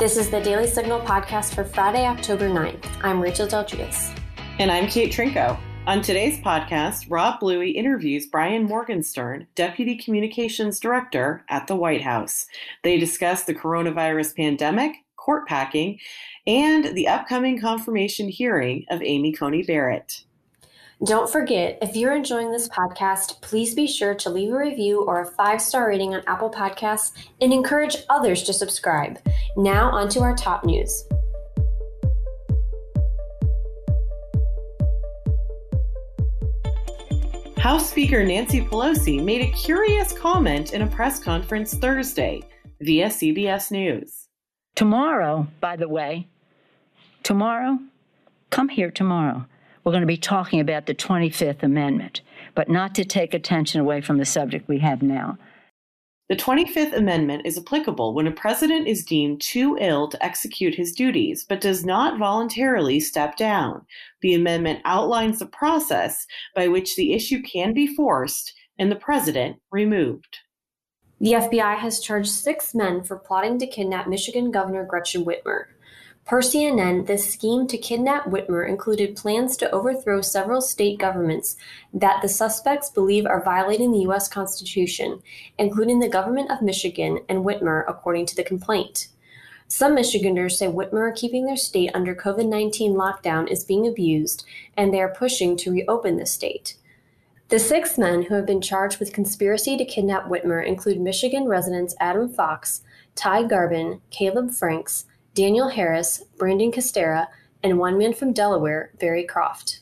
This is the Daily Signal podcast for Friday, October 9th. I'm Rachel Del Giudice. And I'm Kate Trinko. On today's podcast, Rob Bluey interviews Brian Morgenstern, Deputy Communications Director at the White House. They discuss the coronavirus pandemic, court packing, and the upcoming confirmation hearing of Amy Coney Barrett. Don't forget, if you're enjoying this podcast, please be sure to leave a review or a five star rating on Apple Podcasts and encourage others to subscribe. Now, on to our top news. House Speaker Nancy Pelosi made a curious comment in a press conference Thursday via CBS News. Tomorrow, by the way, tomorrow, come here tomorrow we're going to be talking about the 25th Amendment, but not to take attention away from the subject we have now. The 25th Amendment is applicable when a president is deemed too ill to execute his duties but does not voluntarily step down. The amendment outlines the process by which the issue can be forced and the president removed. The FBI has charged six men for plotting to kidnap Michigan Governor Gretchen Whitmer. Per CNN, this scheme to kidnap Whitmer included plans to overthrow several state governments that the suspects believe are violating the U.S. Constitution, including the government of Michigan and Whitmer, according to the complaint. Some Michiganders say Whitmer keeping their state under COVID 19 lockdown is being abused, and they are pushing to reopen the state. The six men who have been charged with conspiracy to kidnap Whitmer include Michigan residents Adam Fox, Ty Garbin, Kaleb Franks, Daniel Harris, Brandon Caserta, and one man from Delaware, Barry Croft.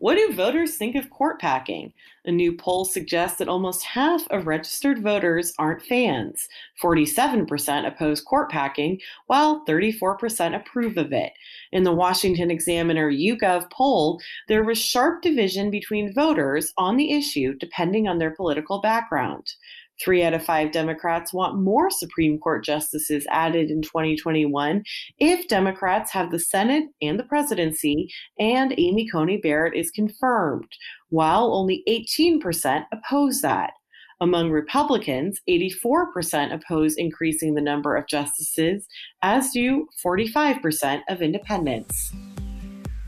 What do voters think of court packing? A new poll suggests that almost half of registered voters aren't fans. 47% oppose court packing, while 34% approve of it. In the Washington Examiner YouGov poll, there was sharp division between voters on the issue depending on their political background. Three out of five Democrats want more Supreme Court justices added in 2021 if Democrats have the Senate and the presidency and Amy Coney Barrett is confirmed, while only 18% oppose that. Among Republicans, 84% oppose increasing the number of justices, as do 45% of independents.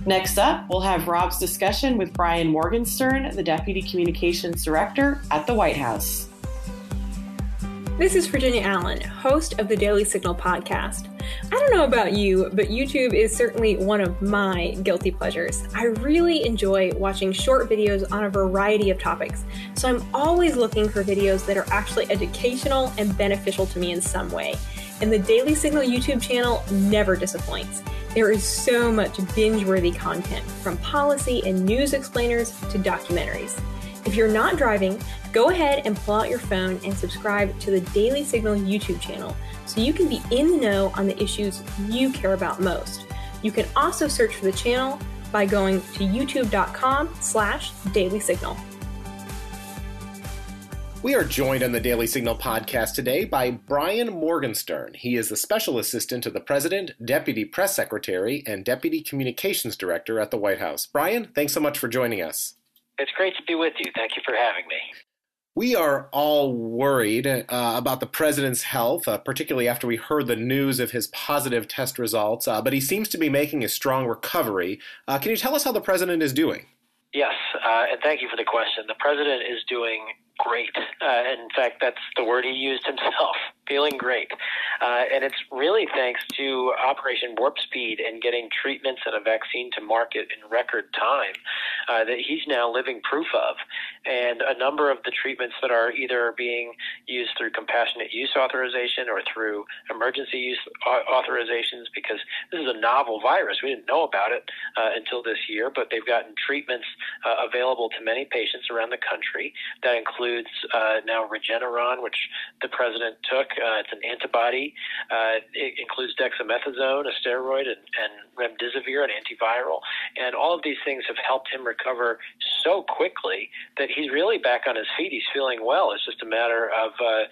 Next up, we'll have Rob's discussion with Brian Morgenstern, the Deputy Communications Director at the White House. This is Virginia Allen, host of the Daily Signal podcast. I don't know about you, but YouTube is certainly one of my guilty pleasures. I really enjoy watching short videos on a variety of topics, so I'm always looking for videos that are actually educational and beneficial to me in some way. And the Daily Signal YouTube channel never disappoints. There is so much binge worthy content, from policy and news explainers to documentaries. If you're not driving, go ahead and pull out your phone and subscribe to the Daily Signal YouTube channel so you can be in the know on the issues you care about most. You can also search for the channel by going to youtube.com slash daily signal. We are joined on the Daily Signal podcast today by Brian Morgenstern. He is the special assistant to the president, deputy press secretary, and deputy communications director at the White House. Brian, thanks so much for joining us. It's great to be with you. Thank you for having me. We are all worried uh, about the president's health, uh, particularly after we heard the news of his positive test results, uh, but he seems to be making a strong recovery. Uh, can you tell us how the president is doing? Yes, uh, and thank you for the question. The president is doing great. Uh, in fact, that's the word he used himself, feeling great. Uh, and it's really thanks to Operation Warp Speed and getting treatments and a vaccine to market in record time uh, that he's now living proof of. And a number of the treatments that are either being used through compassionate use authorization or through emergency use authorizations, because this is a novel virus. We didn't know about it uh, until this year, but they've gotten treatments uh, available to many patients around the country that includes uh, now Regeneron, which the president took. It's an antibody uh, it includes dexamethasone, a steroid, and, and remdesivir, an antiviral. And all of these things have helped him recover so quickly that he's really back on his feet. He's feeling well. It's just a matter of uh,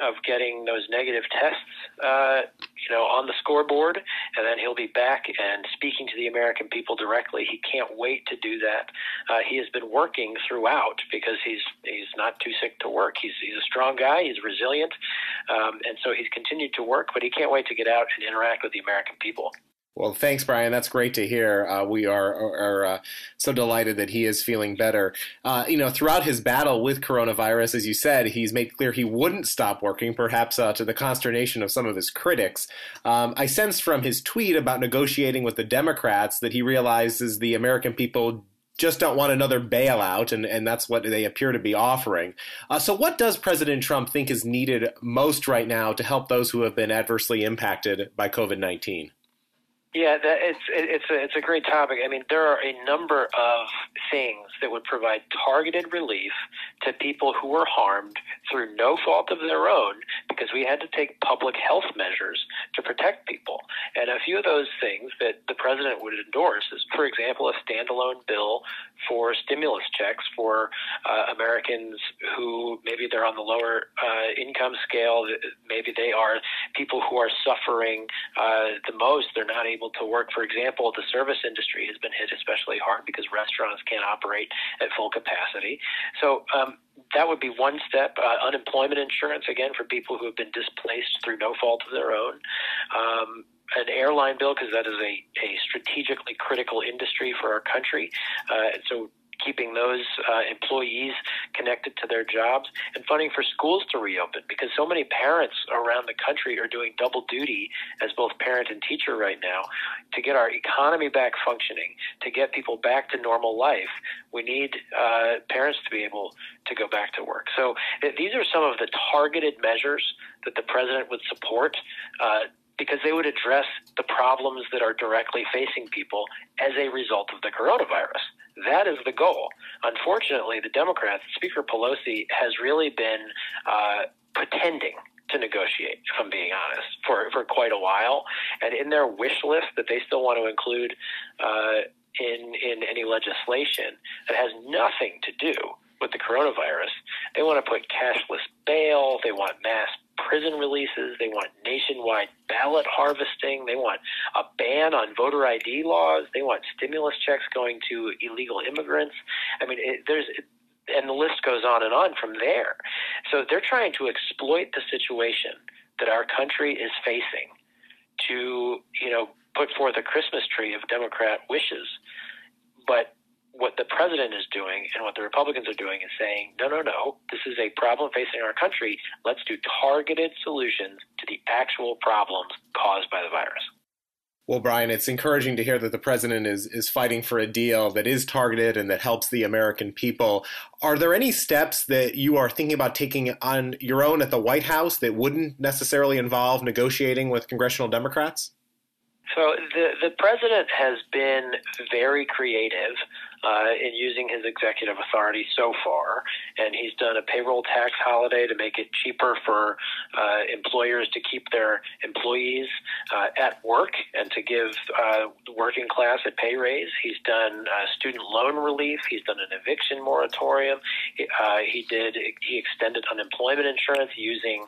of getting those negative tests, uh, you know, on the scoreboard, and then he'll be back and speaking to the American people directly. He can't wait to do that. Uh, he has been working throughout because he's he's not too sick to work. He's he's a strong guy. He's resilient, um, and so he's continued to work. But he can't wait to get out and interact with the American people. Well, thanks, Brian. That's great to hear. Uh, we are, are uh, so delighted that he is feeling better. Uh, you know, throughout his battle with coronavirus, as you said, he's made clear he wouldn't stop working, perhaps uh, to the consternation of some of his critics. Um, I sensed from his tweet about negotiating with the Democrats that he realizes the American people just don't want another bailout, and, and that's what they appear to be offering. Uh, so, what does President Trump think is needed most right now to help those who have been adversely impacted by COVID 19? Yeah, that, it's it's a, it's a great topic. I mean, there are a number of things that would provide targeted relief to people who were harmed through no fault of their own because we had to take public health measures to protect people. And a few of those things that the president would endorse is, for example, a standalone bill for stimulus checks for uh, Americans who maybe they're on the lower uh, income scale, maybe they are people who are suffering uh, the most. They're not able to work. For example, the service industry has been hit especially hard because restaurants can't operate at full capacity. So um, that would be one step. Uh, unemployment insurance, again, for people who have been displaced through no fault of their own. Um, an airline bill because that is a, a strategically critical industry for our country. Uh, so keeping those uh, employees connected to their jobs and funding for schools to reopen because so many parents around the country are doing double duty as both parent and teacher right now to get our economy back functioning to get people back to normal life. We need uh, parents to be able to go back to work. So th- these are some of the targeted measures that the president would support uh, because they would address the problems that are directly facing people as a result of the coronavirus. That is the goal. Unfortunately, the Democrats, Speaker Pelosi, has really been uh, pretending to negotiate, if I'm being honest, for, for quite a while. And in their wish list that they still want to include uh, in, in any legislation that has nothing to do with the coronavirus, they want to put cashless bail, they want mass prison releases. They want nationwide ballot harvesting. They want a ban on voter ID laws. They want stimulus checks going to illegal immigrants. I mean, it, there's. It, and the list goes on and on from there. So they're trying to exploit the situation that our country is facing to, you know, put forth a Christmas tree of Democrat wishes. But what the president is doing and what the Republicans are doing is saying, no, no, no, this is a problem facing our country. Let's do targeted solutions to the actual problems caused by the virus. Well, Brian, it's encouraging to hear that the president is is fighting for a deal that is targeted and that helps the American people. Are there any steps that you are thinking about taking on your own at the White House that wouldn't necessarily involve negotiating with congressional Democrats? So the the president has been very creative uh, in using his executive authority so far. And he's done a payroll tax holiday to make it cheaper for uh, employers to keep their employees uh, at work and to give uh, the working class a pay raise. He's done uh, student loan relief. He's done an eviction moratorium. Uh, he did. He extended unemployment insurance using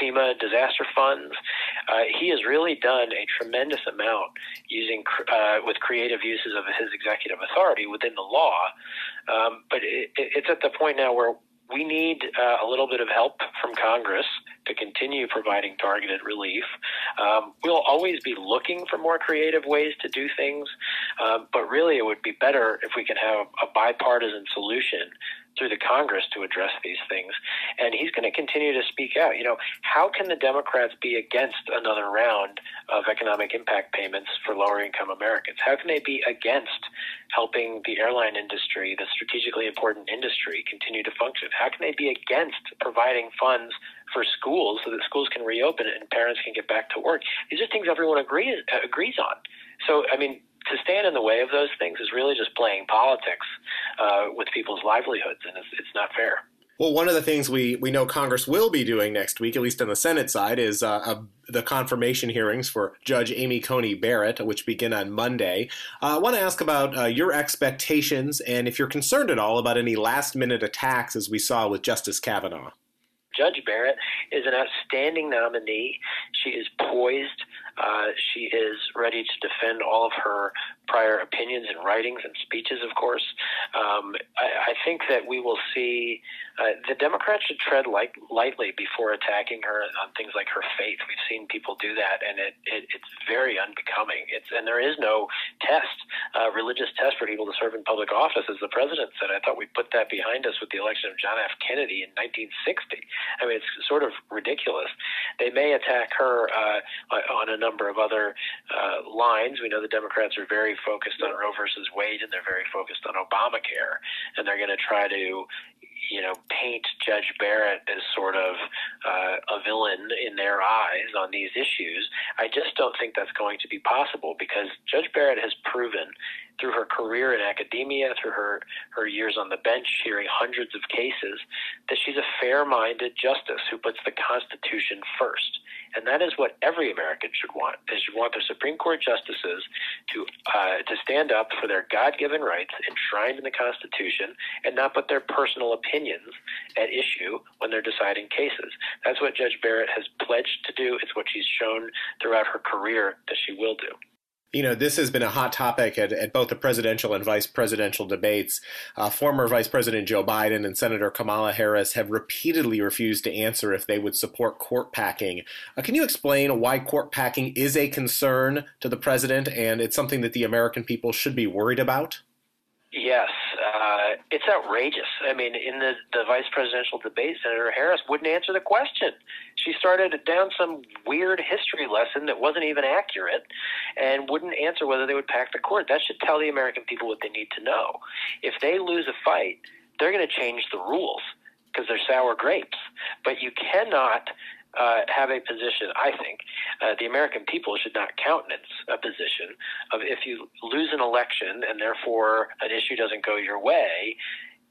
FEMA disaster funds. Uh, he has really done a tremendous amount using uh, with creative uses of his executive authority within the law. Um, but it, it's at the point now where we need uh, a little bit of help from Congress to continue providing targeted relief. Um, we'll always be looking for more creative ways to do things, um, but really it would be better if we can have a bipartisan solution through the Congress to address these things. And he's going to continue to speak out. You know, how can the Democrats be against another round of economic impact payments for lower income Americans? How can they be against helping the airline industry, the strategically important industry, continue to function? How can they be against providing funds for schools so that schools can reopen and parents can get back to work? These are things everyone agrees agrees on. So, I mean, to stand in the way of those things is really just playing politics uh, with people's livelihoods, and it's, it's not fair. Well, one of the things we, we know Congress will be doing next week, at least on the Senate side, is uh, a, the confirmation hearings for Judge Amy Coney Barrett, which begin on Monday. Uh, I want to ask about uh, your expectations and if you're concerned at all about any last minute attacks as we saw with Justice Kavanaugh. Judge Barrett is an outstanding nominee. She is poised. Uh, she is ready to defend all of her prior opinions and writings and speeches, of course. Um, I, I, think that we will see uh, the Democrats should tread light, lightly before attacking her on things like her faith. We've seen people do that, and it, it, it's very unbecoming. It's and there is no test, uh, religious test for people to serve in public office, as the president said. I thought we put that behind us with the election of John F. Kennedy in 1960. I mean, it's sort of ridiculous. They may attack her uh, on a number of other uh, lines. We know the Democrats are very focused on Roe versus Wade, and they're very focused on Obamacare, and they're going to try to you know, paint Judge Barrett as sort of uh, a villain in their eyes on these issues. I just don't think that's going to be possible because Judge Barrett has proven through her career in academia, through her, her years on the bench, hearing hundreds of cases, that she's a fair minded justice who puts the Constitution first. And that is what every American should want. They should want their Supreme Court justices to uh, to stand up for their God-given rights enshrined in the Constitution and not put their personal opinions at issue when they're deciding cases. That's what Judge Barrett has pledged to do. It's what she's shown throughout her career that she will do you know, this has been a hot topic at, at both the presidential and vice presidential debates. Uh, former Vice President Joe Biden and Senator Kamala Harris have repeatedly refused to answer if they would support court packing. Uh, can you explain why court packing is a concern to the president and it's something that the American people should be worried about? Yes, uh, it's outrageous. I mean, in the, the vice presidential debate, Senator Harris wouldn't answer the question. She started down some weird history lesson that wasn't even accurate and wouldn't answer whether they would pack the court. That should tell the American people what they need to know. If they lose a fight, they're going to change the rules because they're sour grapes. But you cannot uh, have a position, I think, uh, the American people should not countenance a position of if you lose an election and therefore an issue doesn't go your way,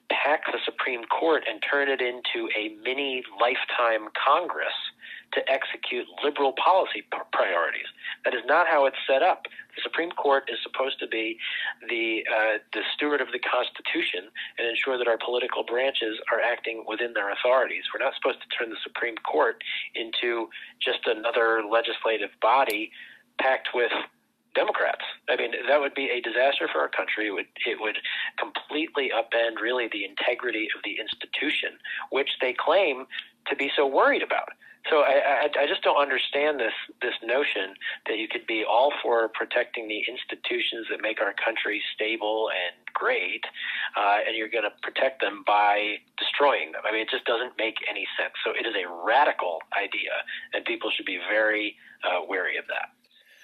pack the Supreme Court and turn it into a mini lifetime Congress to execute liberal policy priorities. That is not how it's set up. The Supreme Court is supposed to be the uh, the steward of the Constitution and ensure that our political branches are acting within their authorities. We're not supposed to turn the Supreme Court into just another legislative body packed with Democrats. I mean, that would be a disaster for our country. It would it would completely upend really the integrity of the institution, which they claim to be so worried about. So I, I, I just don't understand this this notion that you could be all for protecting the institutions that make our country stable and great, uh, and you're going to protect them by destroying them. I mean, it just doesn't make any sense. So it is a radical idea, and people should be very uh, wary of that.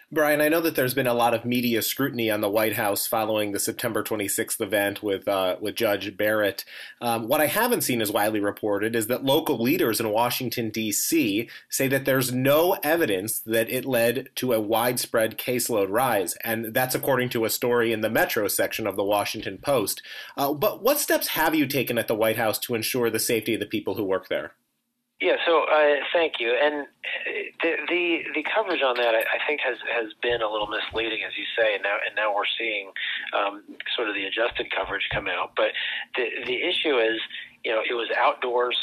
Brian, I know that there's been a lot of media scrutiny on the White House following the September 26th event with uh, with Judge Barrett. Um, what I haven't seen as widely reported is that local leaders in Washington D.C. say that there's no evidence that it led to a widespread caseload rise, and that's according to a story in the Metro section of the Washington Post. Uh, but what steps have you taken at the White House to ensure the safety of the people who work there? Yeah, so uh, thank you. And the, the the coverage on that, I, I think, has has been a little misleading, as you say. And now and now we're seeing um, sort of the adjusted coverage come out. But the the issue is, you know, it was outdoors.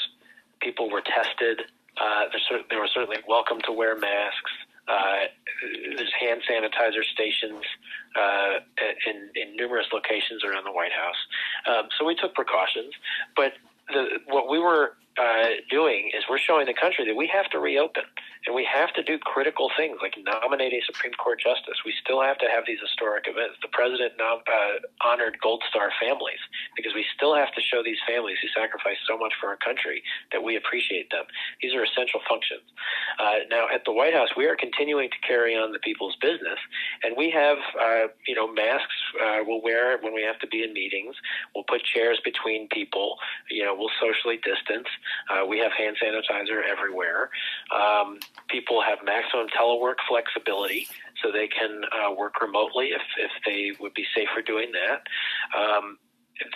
People were tested. Uh, they were certainly welcome to wear masks. Uh, there's hand sanitizer stations uh, in, in numerous locations around the White House. Um, so we took precautions, but the, what we were uh, doing is we're showing the country that we have to reopen and we have to do critical things like nominate a Supreme Court justice. We still have to have these historic events. The president nom- uh, honored Gold Star families because we still have to show these families who sacrificed so much for our country that we appreciate them. These are essential functions. Uh, now, at the White House, we are continuing to carry on the people's business, and we have, uh, you know, masks uh, we'll wear when we have to be in meetings. We'll put chairs between people. You know, we'll socially distance. Uh, we have hand sanitizer everywhere. Um, people have maximum telework flexibility, so they can uh, work remotely if, if they would be safer doing that. Um,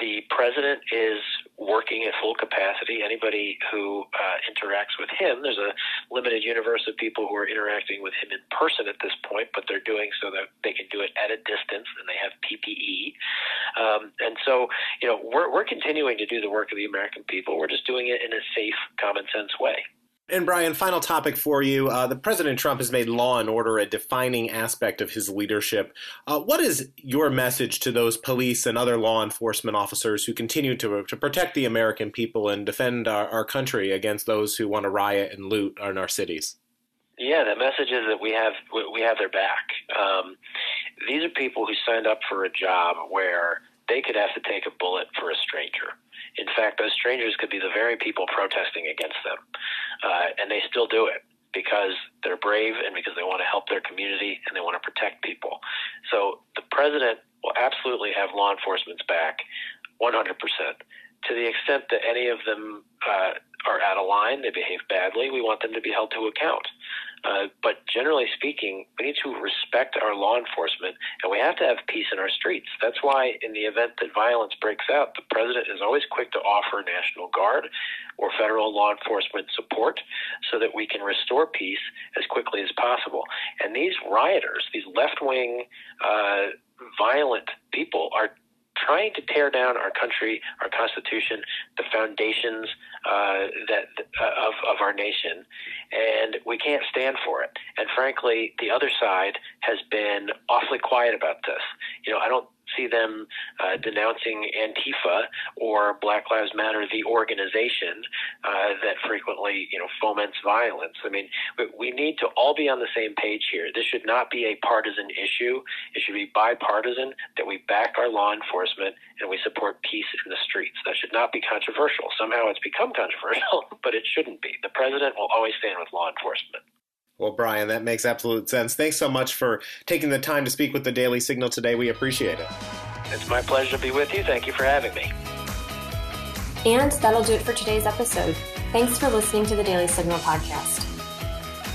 the president is working at full capacity. Anybody who uh, interacts with him, there's a limited universe of people who are interacting with him in person at this point, but they're doing so that they can do it at a distance and they have PPE. Um, and so, you know, we're, we're continuing to do the work of the American people. We're just doing it in a safe, common sense way. And Brian, final topic for you. Uh, the President Trump has made law and order a defining aspect of his leadership. Uh, what is your message to those police and other law enforcement officers who continue to, to protect the American people and defend our, our country against those who want to riot and loot in our cities? Yeah, the message is that we have we have their back. Um, these are people who signed up for a job where they could have to take a bullet for a stranger. In fact, those strangers could be the very people protesting against them, uh, and they still do it because they're brave and because they want to help their community and they want to protect people. So the president will absolutely have law enforcement's back, 100%. To the extent that any of them uh, are out of line, they behave badly, we want them to be held to account. Uh, but generally speaking, we need to respect our law enforcement and we have to have peace in our streets. That's why, in the event that violence breaks out, the president is always quick to offer National Guard or federal law enforcement support so that we can restore peace as quickly as possible. And these rioters, these left wing, uh, violent people, are trying to tear down our country, our constitution, the foundations uh, that uh, of of our nation, and we can't stand for it. And frankly, the other side has been awfully quiet about this. You know, I don't see them uh, denouncing Antifa or Black Lives Matter, the organization uh, that frequently, you know, foments violence. I mean, we, we need to all be on the same page here. This should not be a partisan issue. It should be bipartisan that we back our law enforcement and we support peace in the streets. That should not be controversial. Somehow it's become controversial, but it shouldn't be. The president will always stand with law enforcement. Well, Brian, that makes absolute sense. Thanks so much for taking the time to speak with the Daily Signal today. We appreciate it. It's my pleasure to be with you. Thank you for having me. And that'll do it for today's episode. Thanks for listening to the Daily Signal podcast.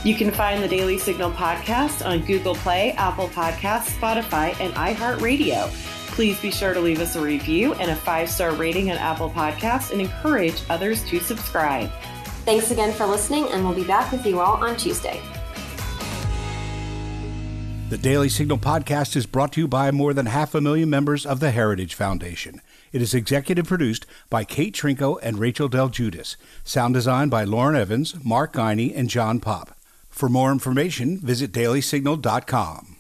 You can find the Daily Signal podcast on Google Play, Apple Podcasts, Spotify, and iHeartRadio. Please be sure to leave us a review and a five star rating on Apple Podcasts and encourage others to subscribe. Thanks again for listening, and we'll be back with you all on Tuesday. The Daily Signal podcast is brought to you by more than half a million members of the Heritage Foundation. It is executive produced by Kate Trinko and Rachel Del Giudice. Sound design by Lauren Evans, Mark Guiney, and John Popp. For more information, visit dailysignal.com.